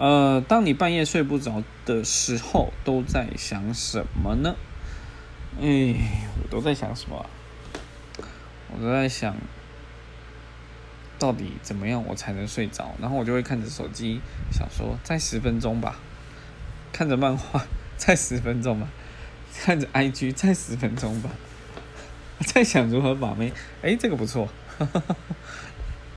呃，当你半夜睡不着的时候，都在想什么呢？哎，我都在想什么？我都在想，到底怎么样我才能睡着？然后我就会看着手机，想说再十分钟吧，看着漫画再十分钟吧，看着 IG 再十分钟吧，在想如何把妹。哎，这个不错。